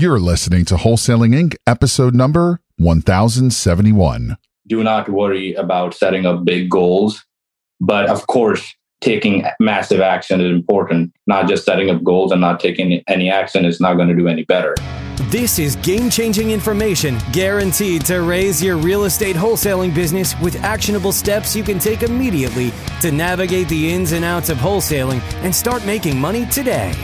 You're listening to Wholesaling Inc., episode number 1071. Do not worry about setting up big goals. But of course, taking massive action is important. Not just setting up goals and not taking any action is not going to do any better. This is game changing information guaranteed to raise your real estate wholesaling business with actionable steps you can take immediately to navigate the ins and outs of wholesaling and start making money today.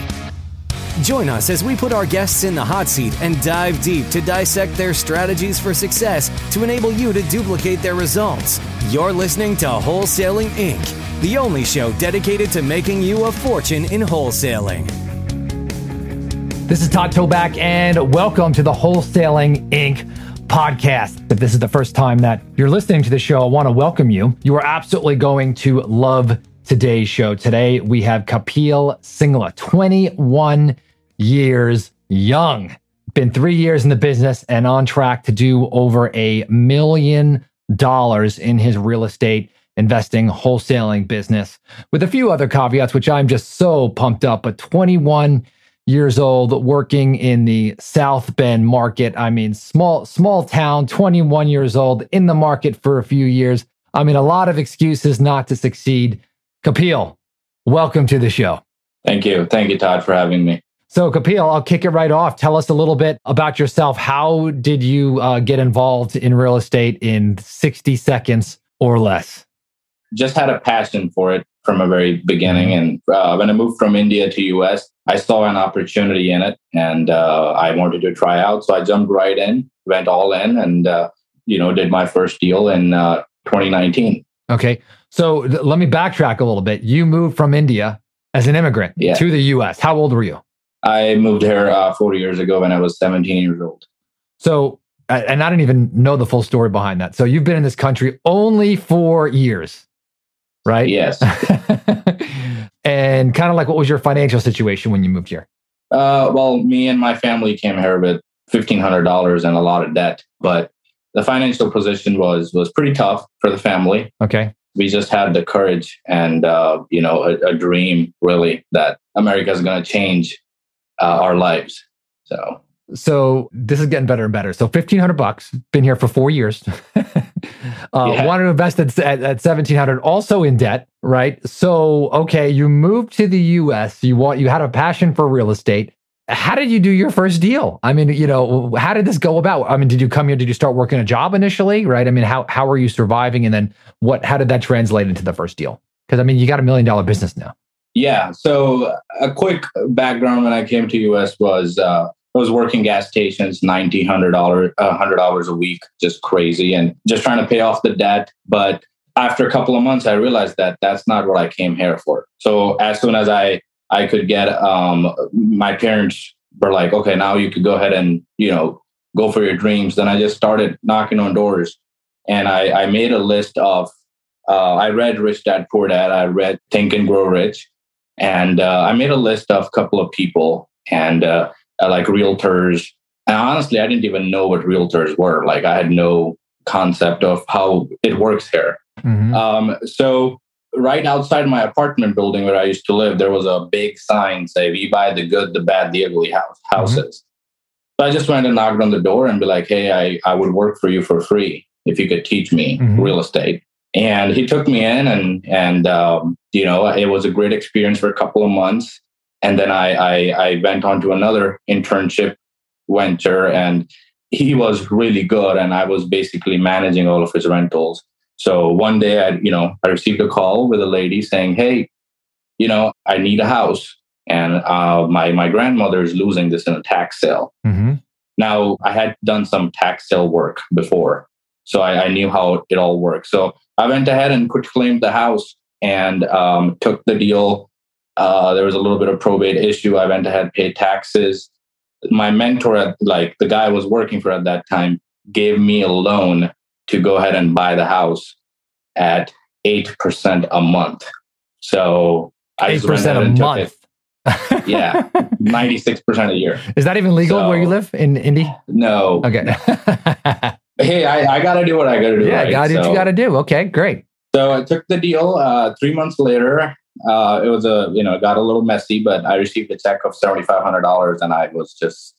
Join us as we put our guests in the hot seat and dive deep to dissect their strategies for success to enable you to duplicate their results. You're listening to Wholesaling Inc., the only show dedicated to making you a fortune in wholesaling. This is Todd Toback, and welcome to the Wholesaling Inc. podcast. If this is the first time that you're listening to the show, I want to welcome you. You are absolutely going to love today's show. Today, we have Kapil Singla, 21 years young. Been three years in the business and on track to do over a million dollars in his real estate investing wholesaling business with a few other caveats, which I'm just so pumped up. But 21 years old, working in the South Bend market. I mean, small, small town, 21 years old, in the market for a few years. I mean, a lot of excuses not to succeed. Kapil, welcome to the show. Thank you. Thank you, Todd, for having me. So, Kapil, I'll kick it right off. Tell us a little bit about yourself. How did you uh, get involved in real estate in 60 seconds or less? Just had a passion for it from a very beginning. And uh, when I moved from India to US, I saw an opportunity in it and uh, I wanted to try out. So I jumped right in, went all in, and, uh, you know, did my first deal in uh, 2019. Okay. So th- let me backtrack a little bit. You moved from India as an immigrant Yeah. to the US. How old were you? I moved here uh, 40 years ago when I was 17 years old. So, and I didn't even know the full story behind that. So you've been in this country only four years, right? Yes. and kind of like, what was your financial situation when you moved here? Uh, well, me and my family came here with fifteen hundred dollars and a lot of debt, but the financial position was was pretty tough for the family. Okay. We just had the courage and uh, you know a, a dream really that America is going to change uh, our lives. So So this is getting better and better. So fifteen hundred bucks. Been here for four years. uh, Yeah. Wanted to invest at, at, at seventeen hundred. Also in debt, right? So okay, you moved to the U.S. You want you had a passion for real estate. How did you do your first deal? I mean, you know, how did this go about? I mean, did you come here? Did you start working a job initially? Right? I mean, how how are you surviving? And then what? How did that translate into the first deal? Because I mean, you got a million dollar business now. Yeah. So a quick background when I came to US was uh, I was working gas stations, ninety hundred dollars, hundred dollars a week, just crazy, and just trying to pay off the debt. But after a couple of months, I realized that that's not what I came here for. So as soon as I I could get, um, my parents were like, okay, now you could go ahead and you know go for your dreams. Then I just started knocking on doors, and I, I made a list of. Uh, I read Rich Dad Poor Dad. I read Think and Grow Rich, and uh, I made a list of a couple of people and uh, uh, like realtors. And honestly, I didn't even know what realtors were. Like I had no concept of how it works here. Mhm. Um, so right outside my apartment building where I used to live, there was a big sign say, "We buy the good, the bad, the ugly house houses." So I just went and knocked on the door and be like, "Hey, I I would work for you for free if you could teach me Mhm. real estate." And he took me in, and and um, you know, it was a great experience for a couple of months. And then I I, I went on to another internship venture, and he was really good, and I was basically managing all of his rentals. So one day I, you know, I received a call with a lady saying, Hey, you know, I need a house. And uh, my, my grandmother is losing this in a tax sale. Mhm. Now I had done some tax sale work before. So I, I knew how it all works. So I went ahead and quit claimed the house and um, took the deal. Uh, there was a little bit of probate issue. I went ahead, paid taxes. My mentor, at, like the guy I was working for at that time, gave me a loan to go ahead and buy the house at 8% a month. So I Eight percent a month. Yeah. 96% a year. Is that even legal where you live in Indy? No. Okay. Hey, I, I got to do what I got to do. yeah, right? got it. So- You got to do. Okay, great. So I took the deal. Uh, three months later, uh, it was a you know it got a little messy, but I received a check of seventy five hundred dollars, and I was just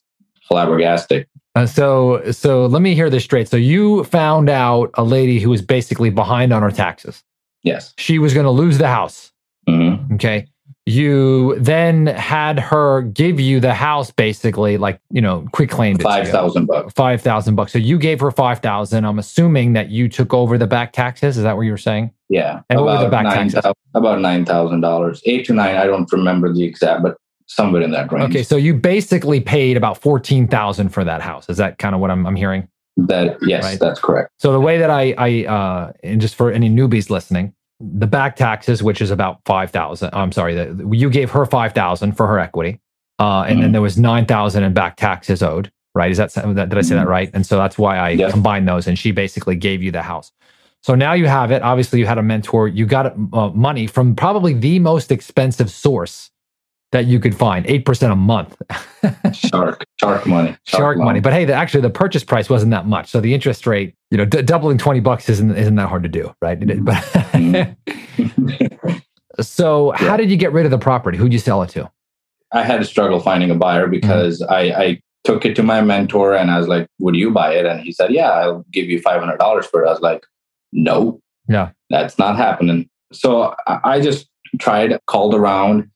flabbergasted. Uh, so, so let me hear this straight. So you found out a lady who was basically behind on her taxes. Yes. She was going to lose the house. hmm Okay. You then had her give you the house, basically, like you know, quick claim Five thousand bucks. Five thousand bucks. So you gave her five thousand. I'm assuming that you took over the back taxes. Is that what you were saying? Yeah. And what were the back nine taxes? thou- About nine thousand dollars. Eight to nine. I don't remember the exact, but somewhere in that range. Okay, so you basically paid about fourteen thousand for that house. Is that kind of what I'm, I'm hearing? That yes, Right. that's correct. So the way that I, I, uh, and just for any newbies listening, the back taxes, which is about five thousand. I'm sorry, the, you gave her five thousand for her equity, uh, and then Mhm. there was nine thousand in back taxes owed. Right? Is that, that did I say that Mhm. right? And so that's why I combined those, and she basically gave you the house. So now you have it. Obviously, you had a mentor. You got uh, money from probably the most expensive source that you could find, eight percent a month. Shark, shark money, shark money. loan. But hey, the, actually, the purchase price wasn't that much. So the interest rate, you know, d- doubling twenty bucks isn't isn't that hard to do, right? But so, how did you get rid of the property? Who'd you sell it to? I had to struggle finding a buyer because Mm-hmm. I, I took it to my mentor and I was like, "Would you buy it?" And he said, "Yeah, I'll give you five hundred dollars for it." I was like, "No, Yeah. that's not happening." So I, just tried, called around,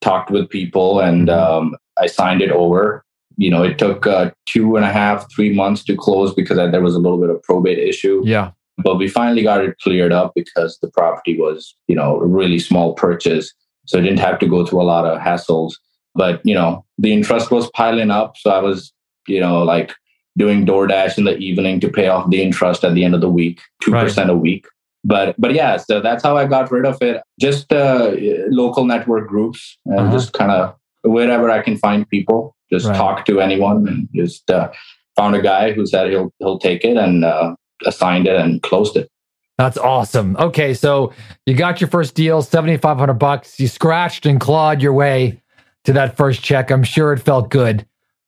talked with people, and Mhm. um, I signed it over. You know, it took uh, two and a half, three months to close because I, there was a little bit of probate issue. Yeah, but we finally got it cleared up because the property was you know a really small purchase. So I didn't have to go through a lot of hassles. But you know the interest was piling up. So i was you know like doing doordash in the evening to pay off the interest at the end of the week 2% a week. But but yeah so that's how i got rid of it. Just uh, local network groups and Uh-huh. just kind of wherever i can find people just Right. talk to anyone and just uh, found a guy who said he'll he'll take it and uh, assigned it and closed it that's awesome. Okay, so you got your first deal, seventy five hundred bucks. You scratched and clawed your way to that first check. I'm sure it felt good,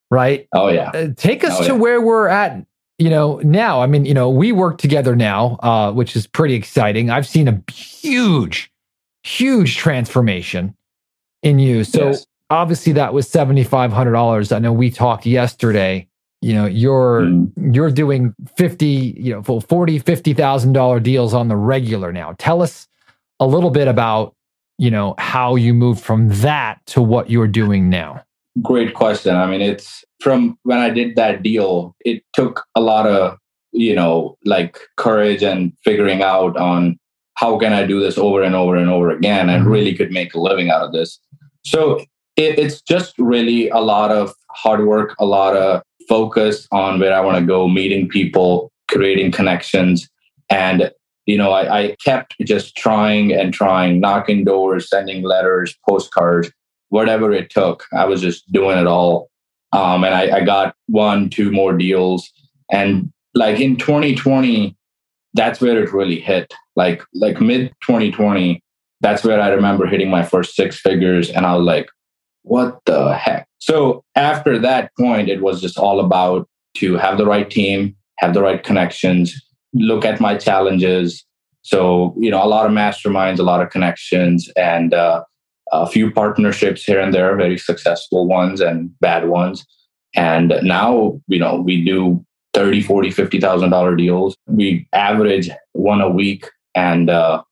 right? oh yeah Uh, take us Oh, to yeah. where we're at you know now i mean you know we work together now uh, which is pretty exciting i've seen a huge huge transformation in you so Yes. Obviously that was $7500 i know we talked yesterday you know you're Mm. you're doing 50 you know full 40 50000 dollar deals on the regular now tell us a little bit about you know how you moved from that to what you're doing now Great question. I mean, it's from when I did that deal, it took a lot of, you know, like courage and figuring out on how can I do this over and over and over again and Mhm. really could make a living out of this. So it, it's just really a lot of hard work, a lot of focus on where I want to go, meeting people, creating connections. And, you know, I, I kept just trying and trying, knocking doors, sending letters, postcards whatever it took. I was just doing it all. Um, and I, I got one, two more deals. And like in 2020, that's where it really hit. Like like mid 2020, that's where I remember hitting my first six figures. And I was like, what the heck? So after that point, it was just all about to have the right team, have the right connections, look at my challenges. So, you know, a lot of masterminds, a lot of connections, and uh, a few partnerships here and there, very successful ones and bad ones. And now, you know, we do 30, 40, $50,000 deals. We average one a week and uh,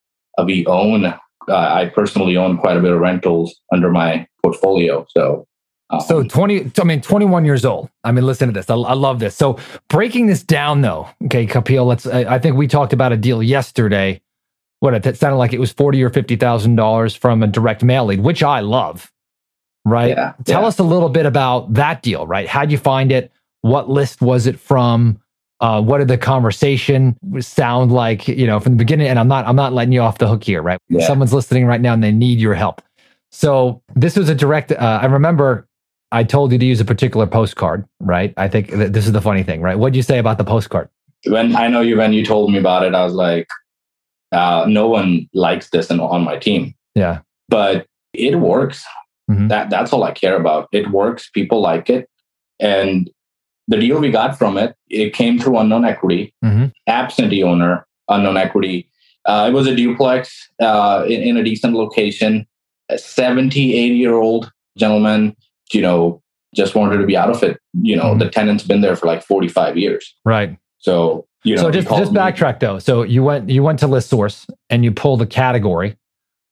we own, uh, I personally own quite a bit of rentals under my portfolio. So, um, So 20, I mean, 21 years old. I mean, listen to this. I, I love this. So breaking this down though, okay, Kapil, let's, I, I think we talked about a deal yesterday. What it sounded like it was 40 or $50,000 from a direct mail lead, which I love. Right. Yeah, Tell yeah. us a little bit about that deal, right? How'd you find it? What list was it from? Uh, what did the conversation sound like? You know, from the beginning. And I'm not, I'm not letting you off the hook here, right? Yeah. Someone's listening right now and they need your help. So this was a direct. Uh, I remember I told you to use a particular postcard, right? I think that this is the funny thing, right? What would you say about the postcard? when I know you, when you told me about it, I was like, uh, no one likes this in, on my team, Yeah. but it works. Mhm. That that's all I care about. It works. People like it, and the deal we got from it, it came through unknown equity, Mhm. absentee owner, unknown equity. Uh, it was a duplex uh, in, in a decent location. A 70, 80 year old gentleman, you know, just wanted to be out of it. You know, Mhm. the tenant's been there for like 45 years. Right. So, you know, so just just me. backtrack though. So you went you went to ListSource and you pulled a category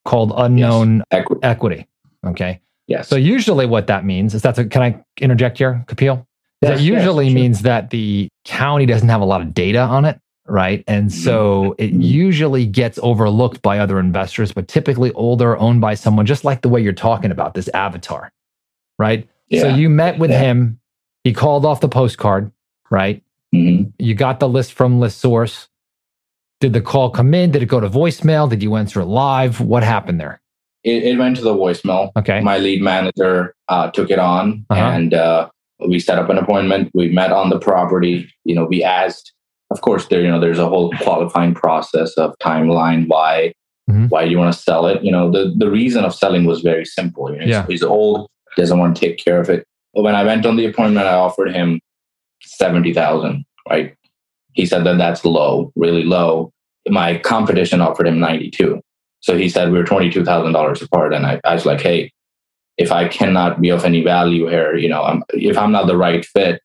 called unknown Equi- equity. Okay. yes. So usually what that means is that's a, can I interject here, Kapil? Yes, that yes, usually sure. means that the county doesn't have a lot of data on it, right? And Mm-hmm. so it usually gets overlooked by other investors, but typically older, owned by someone just like the way you're talking about this avatar, right? So you met with Yeah. him, he called off the postcard, right? Mhm. You got the list from ListSource. Did the call come in? Did it go to voicemail? Did you answer live? What happened there? it, it went to the voicemail. Okay. My lead manager uh, took it on Uh-huh. and uh, we set up an appointment. We met on the property. You know, we asked, of course, there, you know, there's a whole qualifying process of timeline, why, Mhm. why do you want to sell it? You know, the, the reason of selling was very simple. You know, he's, Yeah. he's old, doesn't want to take care of it. But when I went on the appointment, I offered him 70,000, right? He said that that's low, really low. My competition offered him 92. So he said we were $22,000 apart. And I, I was like, hey, if I cannot be of any value here, you know, I'm, if I'm not the right fit,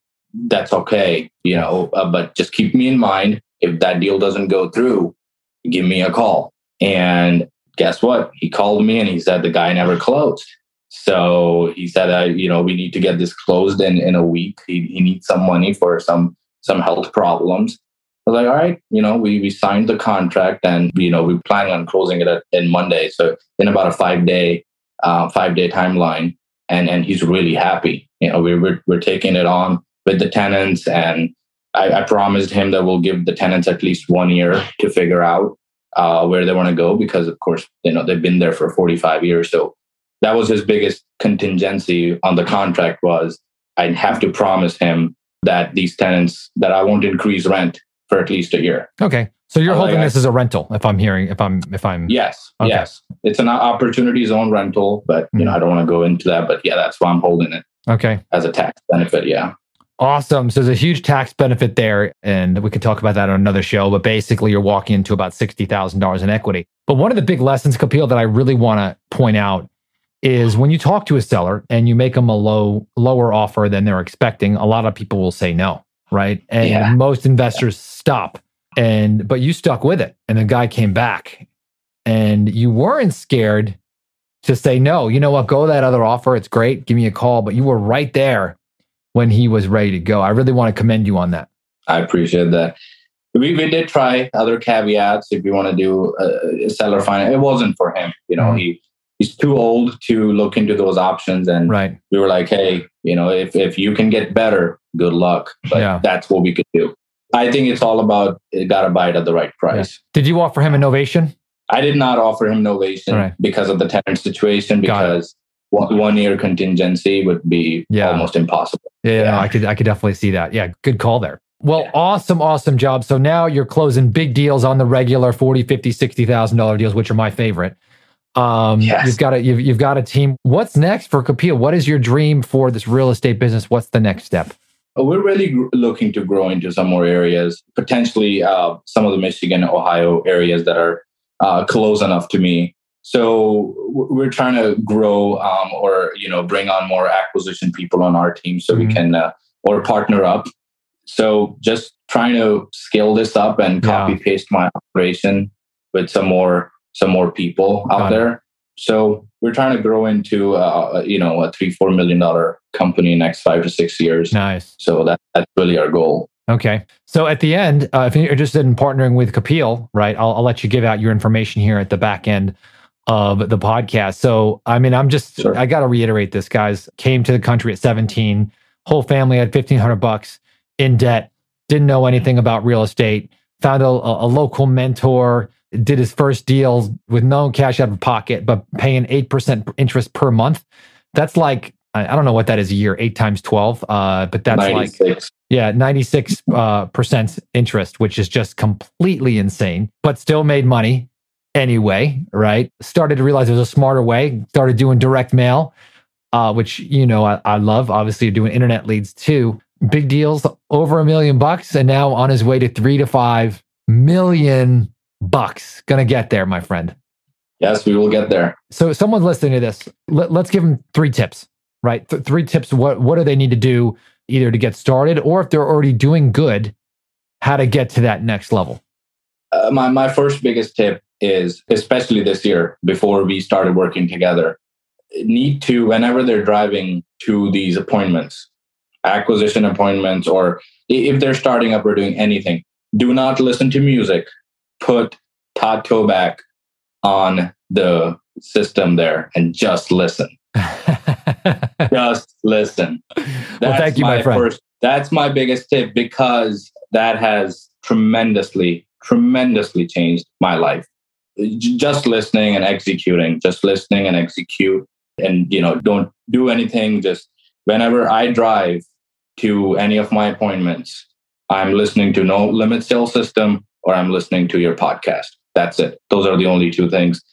that's okay, you know, uh, but just keep me in mind. If that deal doesn't go through, give me a call. And guess what? He called me and he said the guy never closed. So he said, uh, you know, we need to get this closed in, in a week. He, he needs some money for some some health problems. I was like, all right, you know, we, we signed the contract and, you know, we plan on closing it at, in Monday. So in about a five day, uh, five day timeline. And, and he's really happy. You know, we, we're, we're taking it on with the tenants. And I, I promised him that we'll give the tenants at least one year to figure out uh, where they want to go because, of course, you know, they've been there for 45 years. So that was his biggest contingency on the contract was I'd have to promise him that these tenants that I won't increase rent for at least a year. Okay. So you're holding yeah. this as a rental, if I'm hearing, if I'm, if I'm, Yes, Okay. yes, it's an opportunity zone rental, but you know Mhm. I don't want to go into that. But yeah, that's why I'm holding it okay. as a tax benefit. Yeah, Awesome. So there's a huge tax benefit there. And we could talk about that on another show. But basically, you're walking into about $60,000 in equity. But one of the big lessons, Kapil, that I really want to point out is when you talk to a seller and you make them a low, lower offer than they're expecting, a lot of people will say no, right? And Yeah. most investors stop. And, but you stuck with it. And the guy came back and you weren't scared to say no. You know what? Go that other offer. It's great. Give me a call. But you were right there when he was ready to go. I really want to commend you on that. I appreciate that. We we did try other caveats if you want to do a, seller finance. It wasn't for him. You know, Mhm. he he's too old to look into those options, and Right. we were like, hey, you know, if if you can get better, good luck. But Yeah. that's what we could do. I think it's all about it got to buy it at the right price. Did you offer him a novation? I did not offer him novation All right. because of the tenant situation because one, one year contingency would be Yeah. almost impossible. Yeah, Yeah. I could I could definitely see that. Yeah, good call there. Well, awesome, awesome job. So now you're closing big deals on the regular 40, 50, 60,000 dollar deals, which are my favorite. Um Yes. you've got a you've, you've got a team. What's next for Kapil? What is your dream for this real estate business? What's the next step? We're really gr- looking to grow into some more areas, potentially uh, some of the Michigan, Ohio areas that are uh, close enough to me. So we're trying to grow um, or you know bring on more acquisition people on our team so Mhm. we can uh, or partner up. So just trying to scale this up and Yeah. copy paste my operation with some more some more people out Got it. there. So we're trying to grow into uh, you know a three four million dollar company next five to six years. Nice. So that, that's really our goal. Okay. So at the end, uh, if you're interested in partnering with Kapil, right, I'll, I'll let you give out your information here at the back end of the podcast. So, I mean, I'm just, Sure. I got to reiterate this, guys. Came to the country at 17, whole family had 1500 bucks in debt, didn't know anything about real estate, found a a local mentor, did his first deal with no cash out of pocket, but paying 8% interest per month. That's like, I don't know what that is a year, eight times 12. Uh, but that's like, yeah, 96 uh, percent interest, which is just completely insane, but still made money anyway, right? Started to realize there's a smarter way, started doing direct mail, uh, which, you know, I, I love. Obviously, doing internet leads too. Big deals, over a million bucks, and now on his way to three to five million bucks. Gonna get there, my friend. yes, we will get there. So, someone's listening to this. Let, let's give them three tips. right? Th- three tips. What what do they need to do either to get started or if they're already doing good, how to get to that next level? Uh, my my first biggest tip is, especially this year before we started working together, need to whenever they're driving to these appointments, acquisition appointments, or if they're starting up or doing anything, do not listen to music. Put Todd Toback on the system there and just listen. just listen. That's well, thank you, my, my friend. First, that's my biggest tip because that has tremendously, tremendously changed my life. Just listening and executing, just listening and execute. And, you know, don't do anything. Just whenever I drive to any of my appointments, I'm listening to No Limit Sales System or I'm listening to your podcast. That's it. Those are the only two things.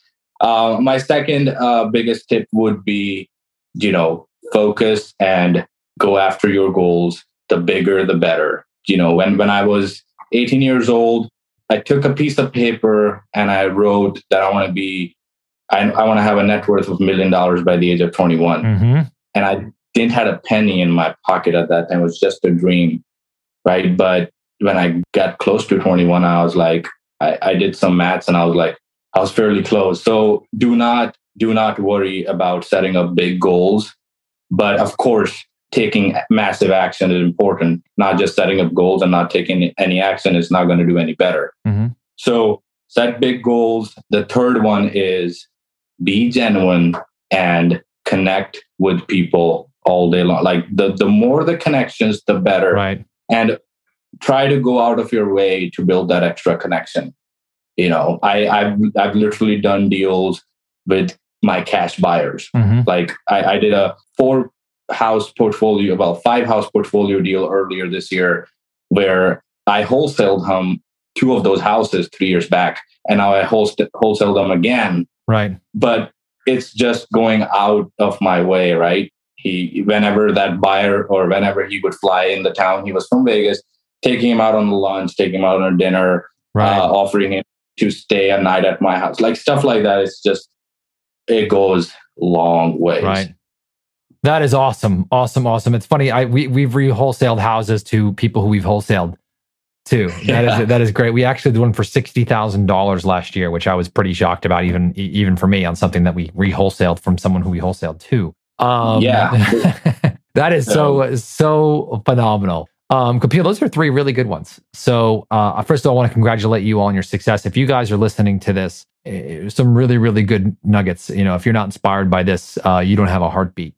Uh, my second uh, biggest tip would be, you know, focus and go after your goals. The bigger, the better. You know, when when I was 18 years old, I took a piece of paper and I wrote that I want to be, I, I want to have a net worth of a million dollars by the age of 21. Mm-hmm. And I didn't have a penny in my pocket at that time. It was just a dream, right? But when I got close to 21, I was like, I, I did some maths and I was like, I was fairly close. So do not do not worry about setting up big goals. But of course, taking massive action is important. Not just setting up goals and not taking any action is not going to do any better. Mm-hmm. So set big goals. The third one is be genuine and connect with people all day long. Like the the more the connections, the better. Right. And try to go out of your way to build that extra connection. You know, I, I've I've literally done deals with my cash buyers. Mm-hmm. Like I, I did a four house portfolio, about five house portfolio deal earlier this year, where I wholesaled them two of those houses three years back, and now I wholesale wholesale them again. Right. But it's just going out of my way, right? He, whenever that buyer or whenever he would fly in the town, he was from Vegas, taking him out on the lunch, taking him out on dinner, right. uh, offering him to stay a night at my house, like stuff like that. It's just it goes long ways. Right. That is awesome, awesome, awesome. It's funny. I we we've re-wholesaled houses to people who we've wholesaled too. Yeah. That is that is great. We actually did one for sixty thousand dollars last year, which I was pretty shocked about, even even for me, on something that we re-wholesaled from someone who we wholesaled to. Um, yeah, that is so so phenomenal. Um, Kapil, those are three really good ones. So, uh, first of all, I want to congratulate you on your success. If you guys are listening to this, uh, some really, really good nuggets. You know, if you're not inspired by this, uh, you don't have a heartbeat.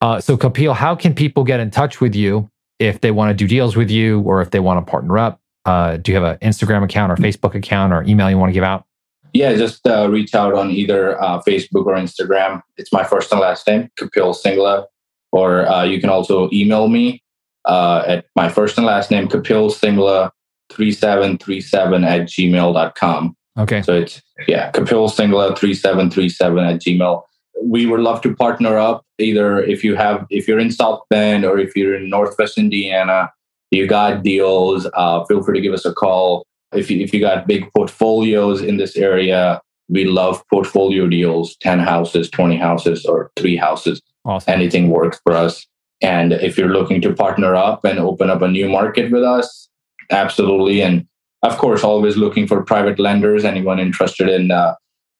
Uh, so, Kapil, how can people get in touch with you if they want to do deals with you or if they want to partner up? Uh, do you have an Instagram account or Facebook account or email you want to give out? Yeah, just uh, reach out on either Facebook or Instagram. It's my first and last name, Kapil Singla. Or you can also email me uh, at my first and last name, Kapil Singla 3737 at gmail.com. Okay. So it's, yeah, Kapil Singla 3737 at gmail. We would love to partner up either if you have, if you're in South Bend or if you're in Northwest Indiana, you got deals, uh, feel free to give us a call. If you, if you got big portfolios in this area, we love portfolio deals 10 houses, 20 houses, or three houses. Awesome. Anything works for us. And if you're looking to partner up and open up a new market with us, absolutely. And of course, always looking for private lenders, anyone interested in uh,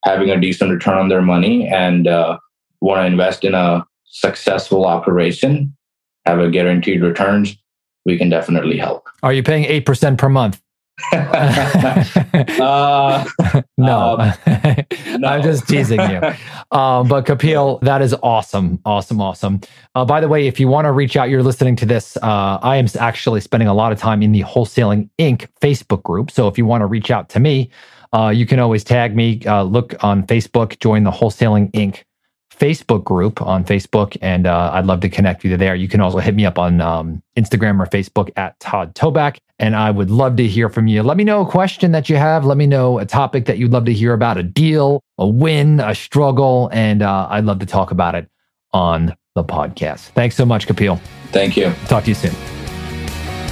having a decent return on their money and uh, want to invest in a successful operation, have a guaranteed returns, we can definitely help. Are you paying 8% per month? uh, no. Um, no. I'm just teasing you. Um, but Kapil, that is awesome. Awesome. Awesome. Uh, by the way, if you want to reach out, you're listening to this. Uh, I am actually spending a lot of time in the Wholesaling Inc. Facebook group. So if you want to reach out to me, uh, you can always tag me, uh, look on Facebook, join the Wholesaling Inc. Facebook group on Facebook, and uh, I'd love to connect with you there. You can also hit me up on um, Instagram or Facebook at Todd Toback, and I would love to hear from you. Let me know a question that you have. Let me know a topic that you'd love to hear about, a deal, a win, a struggle, and uh, I'd love to talk about it on the podcast. Thanks so much, Kapil. Thank you. Talk to you soon.